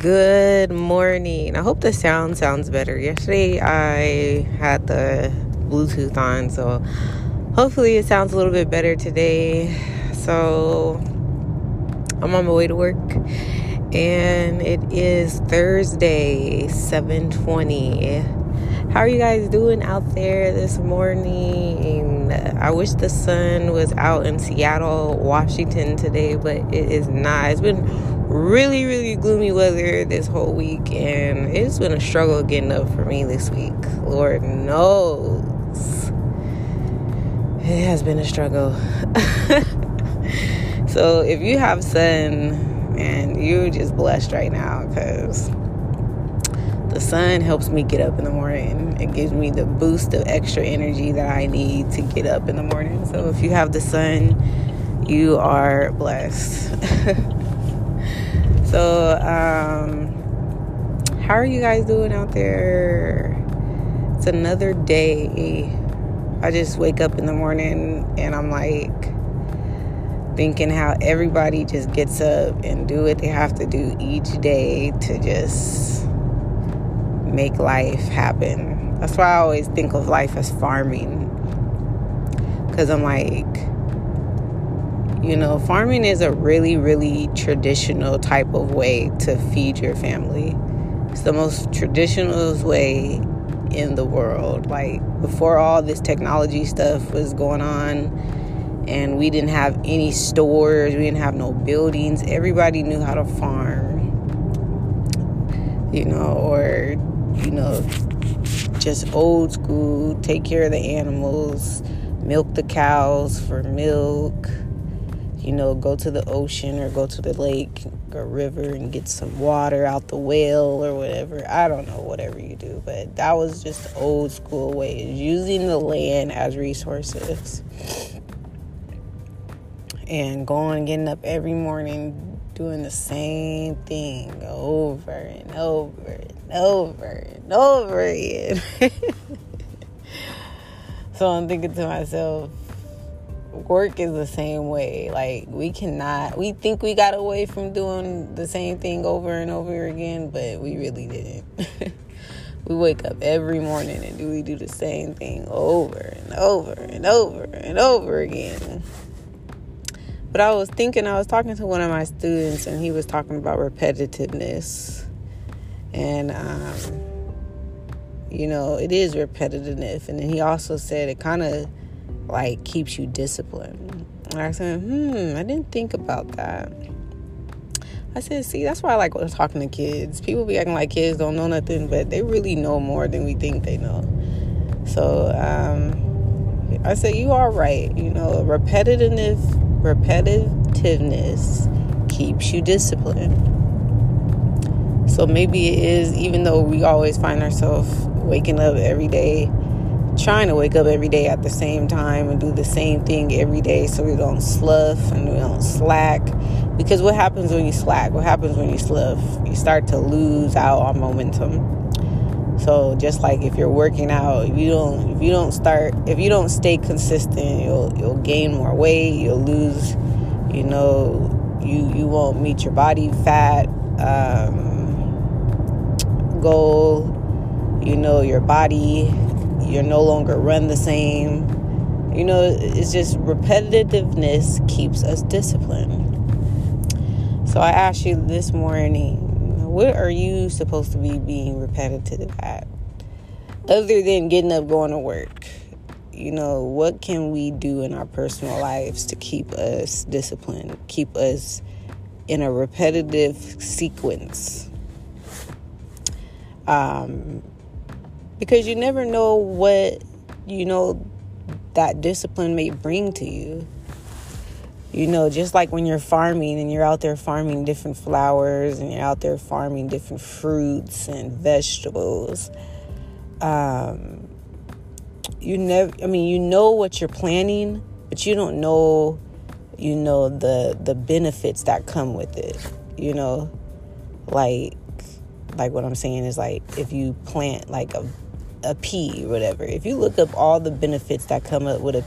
Good morning. I hope the sound sounds better. Yesterday I had the Bluetooth on, so hopefully it sounds a little bit better today. So I'm on my way to work and it is Thursday, 720. How are you guys doing out there this morning? I wish the sun was out in Seattle, Washington today, but it is not. It's been really, really gloomy weather this whole week, and it's been a struggle getting up for me this week. Lord knows. It has been a struggle. so, if you have sun, and you're just blessed right now because the sun helps me get up in the morning. It gives me the boost of extra energy that I need to get up in the morning. So, if you have the sun, you are blessed. So, um, how are you guys doing out there? It's another day. I just wake up in the morning and I'm like thinking how everybody just gets up and do what they have to do each day to just make life happen. That's why I always think of life as farming. Because I'm like, you know, farming is a really, really traditional type of way to feed your family. It's the most traditional way in the world. Like before all this technology stuff was going on and we didn't have any stores, we didn't have no buildings, everybody knew how to farm. You know, or you know, just old school, take care of the animals, milk the cows for milk you know, go to the ocean or go to the lake or river and get some water out the well or whatever. I don't know, whatever you do, but that was just old school ways, using the land as resources. And going, getting up every morning, doing the same thing over and over and over and over again. so I'm thinking to myself, work is the same way. Like we cannot we think we got away from doing the same thing over and over again, but we really didn't. we wake up every morning and do we do the same thing over and over and over and over again. But I was thinking I was talking to one of my students and he was talking about repetitiveness. And um you know, it is repetitive and then he also said it kind of like keeps you disciplined. And I said, hmm, I didn't think about that. I said, see, that's why I like talking to kids. People be acting like kids don't know nothing, but they really know more than we think they know. So um, I said, you are right. You know, repetitiveness, repetitiveness keeps you disciplined. So maybe it is, even though we always find ourselves waking up every day trying to wake up every day at the same time and do the same thing every day so we don't slough and we don't slack. Because what happens when you slack? What happens when you slough? You start to lose out on momentum. So just like if you're working out, if you don't if you don't start if you don't stay consistent, you'll you'll gain more weight, you'll lose, you know, you you won't meet your body fat um, goal. You know, your body you're no longer run the same. You know, it's just repetitiveness keeps us disciplined. So I asked you this morning, what are you supposed to be being repetitive at? Other than getting up, going to work, you know, what can we do in our personal lives to keep us disciplined, keep us in a repetitive sequence? Um, because you never know what you know that discipline may bring to you. You know just like when you're farming and you're out there farming different flowers and you're out there farming different fruits and vegetables um, you never i mean you know what you're planning, but you don't know you know the the benefits that come with it you know? Like like what i'm saying is like if you plant like a a whatever, if you look up all the benefits that come up with a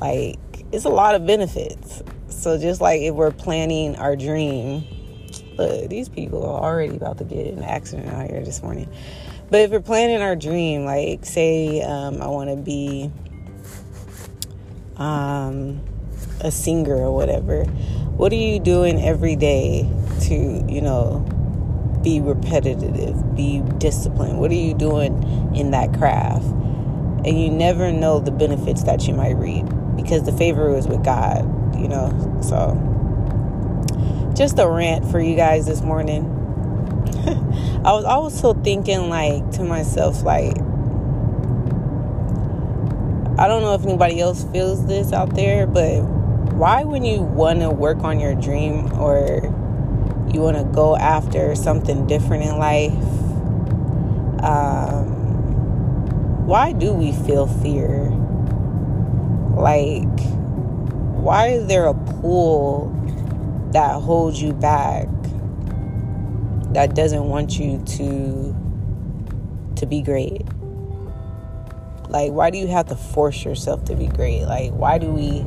like it's a lot of benefits. So just like if we're planning our dream, Look, these people are already about to get in an accident out here this morning. But if we're planning our dream, like say um, I want to be um, a singer or whatever, what are you doing every day to, you know, be repetitive, be disciplined? What are you doing in that craft? And you never know the benefits that you might reap because the favor is with God, you know. So, just a rant for you guys this morning. I was also thinking, like, to myself, like, I don't know if anybody else feels this out there, but why, when you want to work on your dream or you want to go after something different in life, um, why do we feel fear? Like, why is there a pull that holds you back that doesn't want you to to be great? Like, why do you have to force yourself to be great? Like, why do we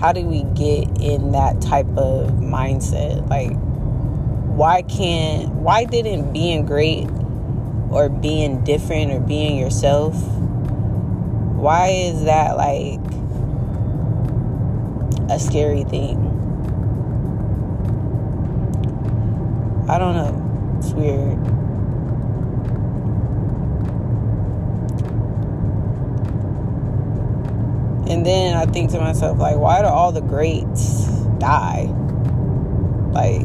how do we get in that type of mindset? Like, why can't, why didn't being great or being different or being yourself, why is that like a scary thing? I don't know. It's weird. And then I think to myself, like, why do all the greats die? Like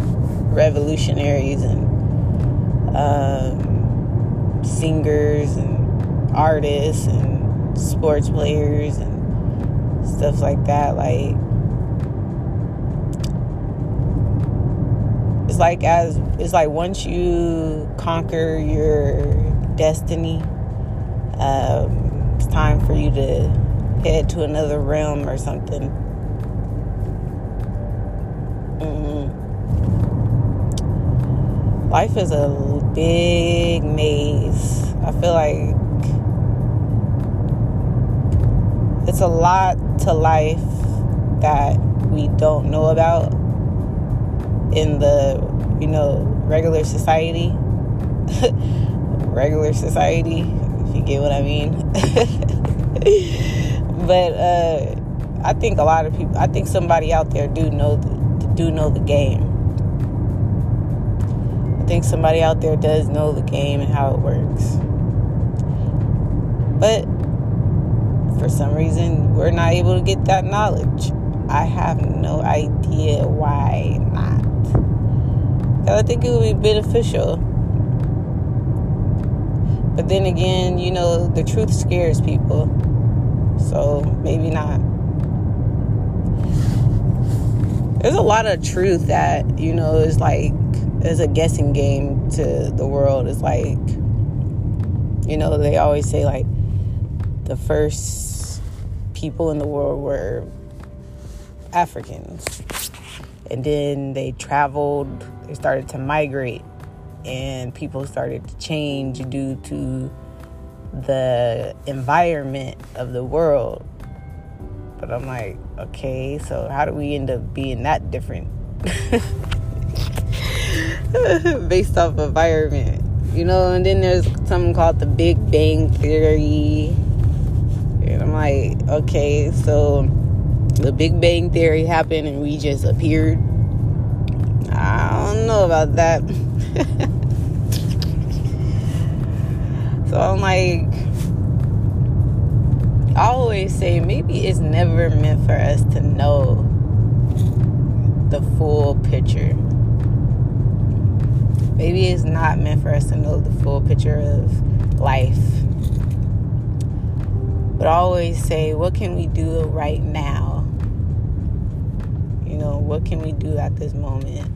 revolutionaries and um, singers and artists and sports players and stuff like that. Like, it's like as it's like once you conquer your destiny, um, it's time for you to head to another realm or something. Mm-hmm. Life is a big maze. I feel like it's a lot to life that we don't know about in the, you know, regular society. regular society, if you get what I mean. but uh, I think a lot of people. I think somebody out there do know the, do know the game. I think somebody out there does know the game and how it works. But for some reason, we're not able to get that knowledge. I have no idea why not. I think it would be beneficial. But then again, you know, the truth scares people. So maybe not. There's a lot of truth that, you know, is like, is a guessing game to the world. It's like, you know, they always say, like, the first people in the world were Africans. And then they traveled, they started to migrate, and people started to change due to the environment of the world. But I'm like, okay, so how do we end up being that different? Based off environment, you know, and then there's something called the Big Bang Theory. And I'm like, okay, so the Big Bang Theory happened and we just appeared. I don't know about that. So I'm like, I always say maybe it's never meant for us to know the full picture. Maybe it's not meant for us to know the full picture of life. But I always say, what can we do right now? You know, what can we do at this moment?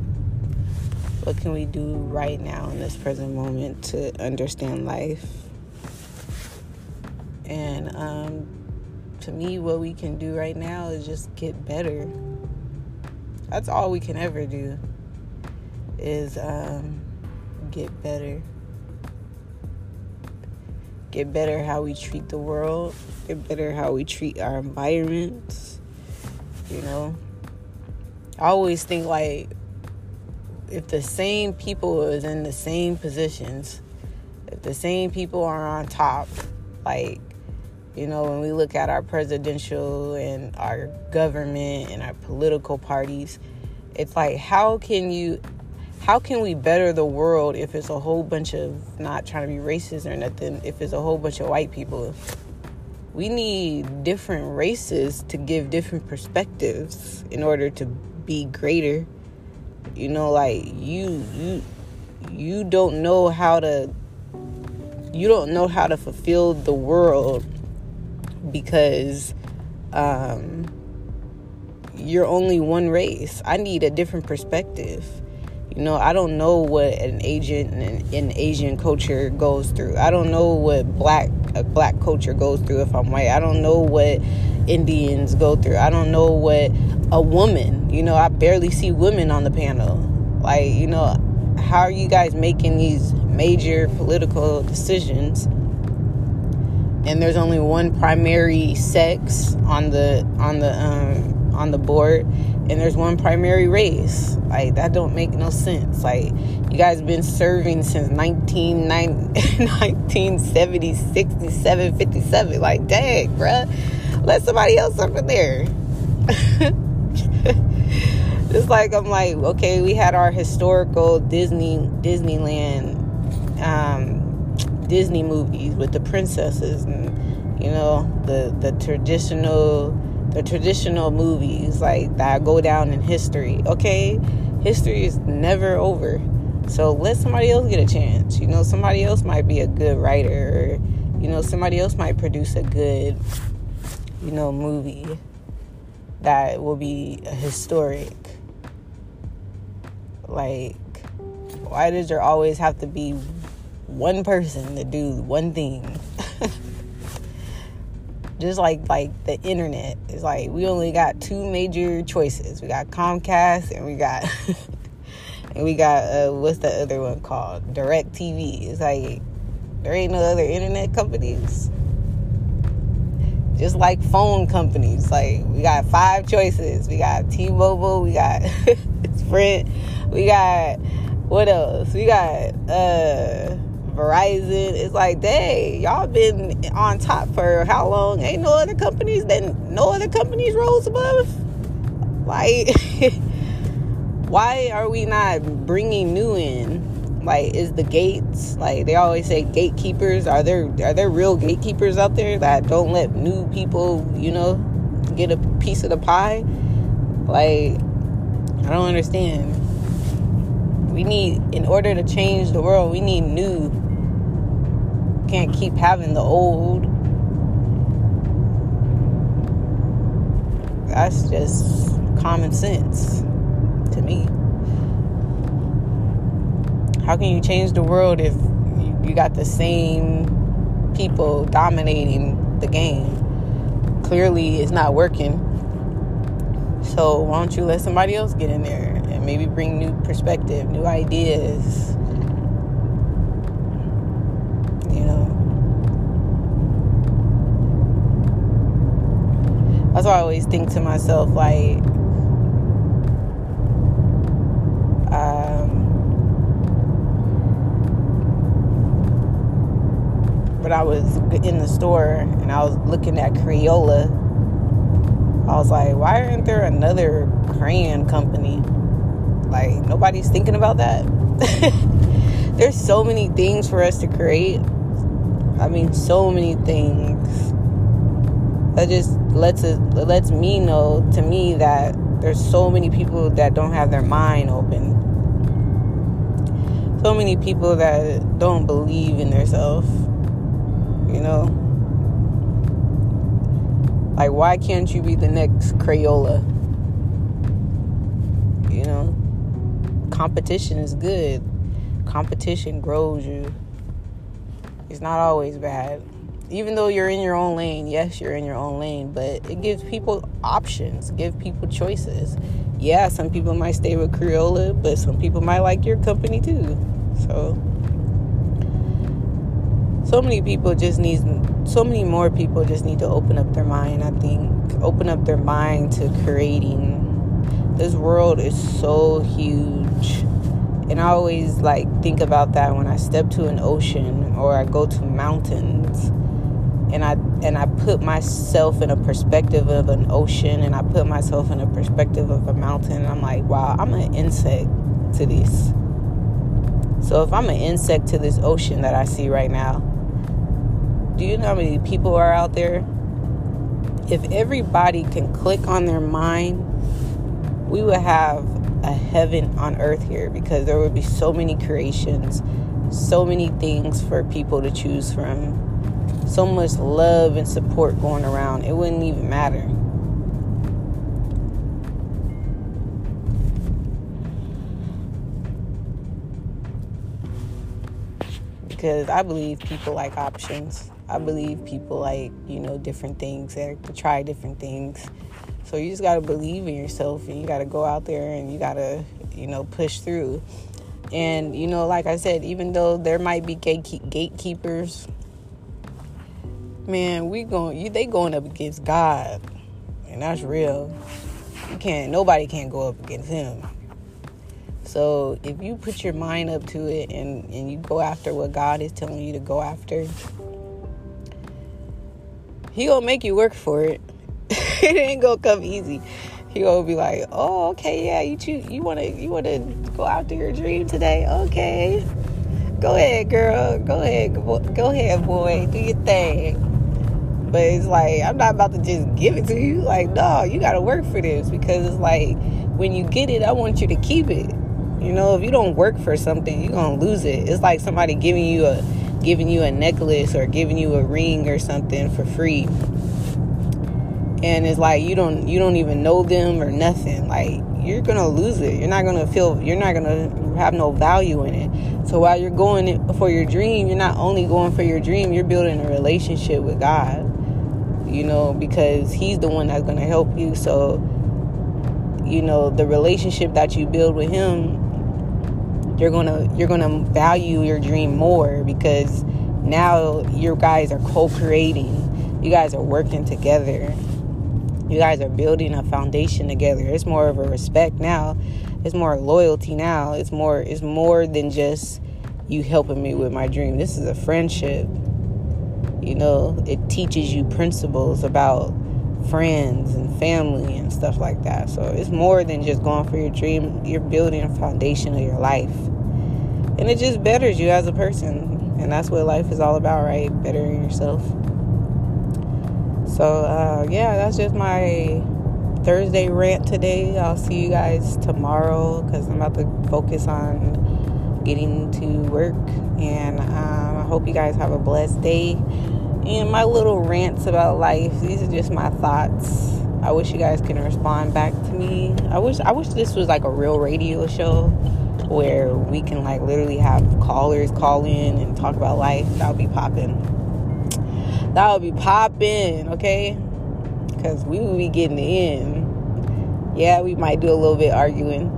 What can we do right now in this present moment to understand life? And um, to me, what we can do right now is just get better. That's all we can ever do is um, get better. Get better how we treat the world. Get better how we treat our environments. You know, I always think like if the same people is in the same positions, if the same people are on top, like you know, when we look at our presidential and our government and our political parties, it's like how can you how can we better the world if it's a whole bunch of not trying to be racist or nothing, if it's a whole bunch of white people? We need different races to give different perspectives in order to be greater. You know, like you you you don't know how to you don't know how to fulfill the world because um, you're only one race. I need a different perspective. You know, I don't know what an Asian an Asian culture goes through. I don't know what black a black culture goes through if I'm white. I don't know what Indians go through. I don't know what a woman. You know, I barely see women on the panel. Like, you know, how are you guys making these major political decisions and there's only one primary sex on the on the um, on the board and there's one primary race. Like that don't make no sense. Like you guys been serving since 1970 67 57 like dang bruh. Let somebody else up in there. It's like i'm like okay we had our historical disney disneyland um Disney movies with the princesses and you know the the traditional the traditional movies like that go down in history. Okay, history is never over. So let somebody else get a chance. You know, somebody else might be a good writer. Or, you know, somebody else might produce a good, you know, movie that will be historic. Like, why does there always have to be one person to do one thing. Just like like the internet. It's like we only got two major choices. We got Comcast and we got and we got uh, what's the other one called? DirecTV. It's like there ain't no other internet companies. Just like phone companies. Like we got five choices. We got T-Mobile, we got Sprint, we got what else? We got uh Verizon. It's like, dang, y'all been on top for how long? Ain't no other companies then no other companies rose above. Like, why are we not bringing new in? Like, is the gates like they always say gatekeepers? Are there are there real gatekeepers out there that don't let new people, you know, get a piece of the pie? Like, I don't understand. We need, in order to change the world, we need new can't keep having the old. That's just common sense to me. How can you change the world if you got the same people dominating the game? Clearly, it's not working. So, why don't you let somebody else get in there and maybe bring new perspective, new ideas? That's why I always think to myself, like, um, when I was in the store and I was looking at Crayola, I was like, why aren't there another crayon company? Like, nobody's thinking about that. There's so many things for us to create. I mean, so many things I just lets it lets me know to me that there's so many people that don't have their mind open. So many people that don't believe in themselves you know? Like why can't you be the next crayola? You know? Competition is good. Competition grows you. It's not always bad even though you're in your own lane, yes, you're in your own lane, but it gives people options, give people choices. Yeah, some people might stay with Crayola, but some people might like your company too. So, so many people just need, so many more people just need to open up their mind. I think open up their mind to creating. This world is so huge. And I always like think about that when I step to an ocean or I go to mountains and I and I put myself in a perspective of an ocean and I put myself in a perspective of a mountain. I'm like, wow, I'm an insect to this. So if I'm an insect to this ocean that I see right now, do you know how many people are out there? If everybody can click on their mind, we would have a heaven on earth here because there would be so many creations, so many things for people to choose from, so much love and support going around. It wouldn't even matter. Because I believe people like options. I believe people like, you know, different things, they try different things. So you just got to believe in yourself and you got to go out there and you got to, you know, push through. And, you know, like I said, even though there might be gatekeepers, man, we going, you, they going up against God. And that's real. You can't, nobody can't go up against him. So if you put your mind up to it and, and you go after what God is telling you to go after, He gonna make you work for it. it ain't gonna come easy. He gonna be like, "Oh, okay, yeah, you choose, you wanna you wanna go after your dream today? Okay, go ahead, girl. Go ahead, go ahead, boy. Do your thing." But it's like I'm not about to just give it to you. Like, no, you gotta work for this because it's like when you get it, I want you to keep it. You know, if you don't work for something, you're gonna lose it. It's like somebody giving you a giving you a necklace or giving you a ring or something for free and it's like you don't you don't even know them or nothing like you're gonna lose it you're not gonna feel you're not gonna have no value in it so while you're going for your dream you're not only going for your dream you're building a relationship with god you know because he's the one that's gonna help you. So you know the relationship that you build with him you're gonna you're gonna value your dream more because now you guys are co-creating. You guys are working together. You guys are building a foundation together. It's more of a respect now. It's more loyalty now. It's more it's more than just you helping me with my dream. This is a friendship you know it teaches you principles about friends and family and stuff like that. So it's more than just going for your dream. You're building a foundation of your life. And it just betters you as a person. And that's what life is all about right? Bettering yourself. So, uh, yeah, that's just my Thursday rant today. I'll see you guys tomorrow because I'm about to focus on getting to work. And um, I hope you guys have a blessed day. And my little rants about life, these are just my thoughts. I wish you guys can respond back to me. I wish I wish this was like a real radio show where we can like literally have callers call in and talk about life. That would be popping that would be popping, okay? Because we would be getting in. Yeah, we might do a little bit arguing,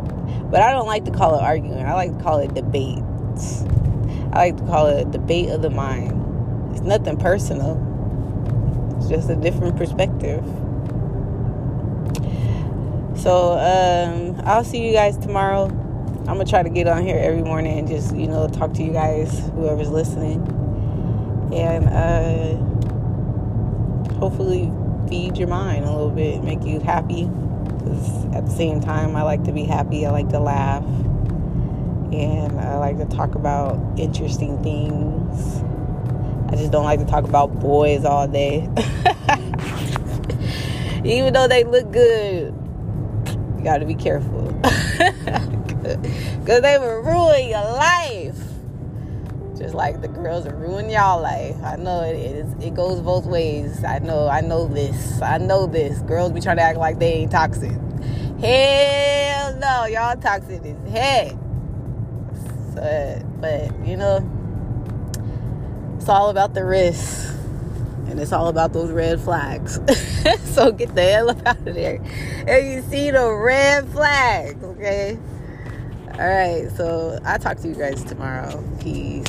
but I don't like to call it arguing. I like to call it debates. I like to call it a debate of the mind. It's nothing personal. It's just a different perspective. So um, I'll see you guys tomorrow. I'm gonna try to get on here every morning and just you know talk to you guys, whoever's listening, and. Uh, hopefully feed your mind a little bit, make you happy. Because at the same time, I like to be happy, I like to laugh, and I like to talk about interesting things. I just don't like to talk about boys all day. Even though they look good, you gotta be careful. Because they will ruin your life just like the girls are ruining y'all life. I know it is. It goes both ways. I know. I know this. I know this. Girls be trying to act like they ain't toxic. Hell no, y'all toxic as heck. So, but you know, it's all about the risk, and it's all about those red flags. so get the hell out of there. And you see the red flags, okay? All right, so I'll talk to you guys tomorrow. Peace.